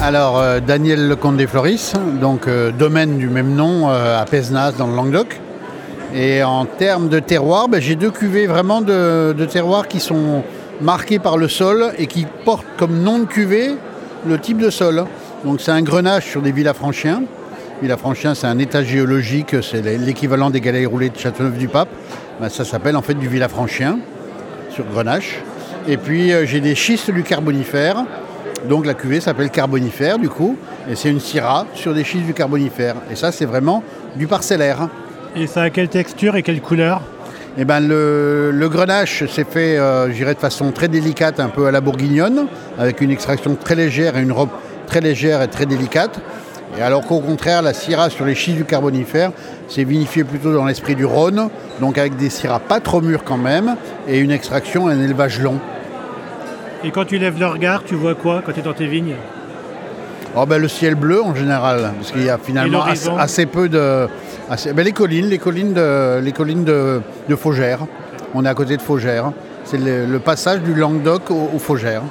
Alors, euh, Daniel Lecomte des Floris, donc euh, domaine du même nom euh, à Pesnas dans le Languedoc. Et en termes de terroir, ben, j'ai deux cuvées vraiment de, terroirs qui sont marqués par le sol et qui portent comme nom de cuvée le type de sol. Donc c'est un grenache sur des Villafranchiens. Villafranchiens, c'est un état géologique, c'est l'équivalent des galets roulés de Châteauneuf-du-Pape. Ben, ça s'appelle en fait du Villafranchien sur grenache. Et puis euh, j'ai des schistes du carbonifère. Donc la cuvée s'appelle carbonifère du coup. Et c'est une syrah sur des schistes du carbonifère. Et ça c'est vraiment du parcellaire. Et ça a quelle texture et quelle couleur? Eh ben, le, le grenache s'est fait, euh, je dirais, de façon très délicate, un peu à la bourguignonne, avec une extraction très légère et une robe très légère et très délicate. Et alors qu'au contraire, la syrah sur les schistes du carbonifère, c'est vinifié plutôt dans l'esprit du Rhône, donc avec des syrahs pas trop mûrs quand même, et une extraction et un élevage long. Et quand tu lèves le regard, tu vois quoi quand tu es dans tes vignes? Oh ben, le ciel bleu en général, parce qu'il y a finalement assez, peu de... assez- ben, les collines, les collines, de, les collines de, de Faugères. On est à côté de Faugères. C'est le, le passage du Languedoc au, au Faugères.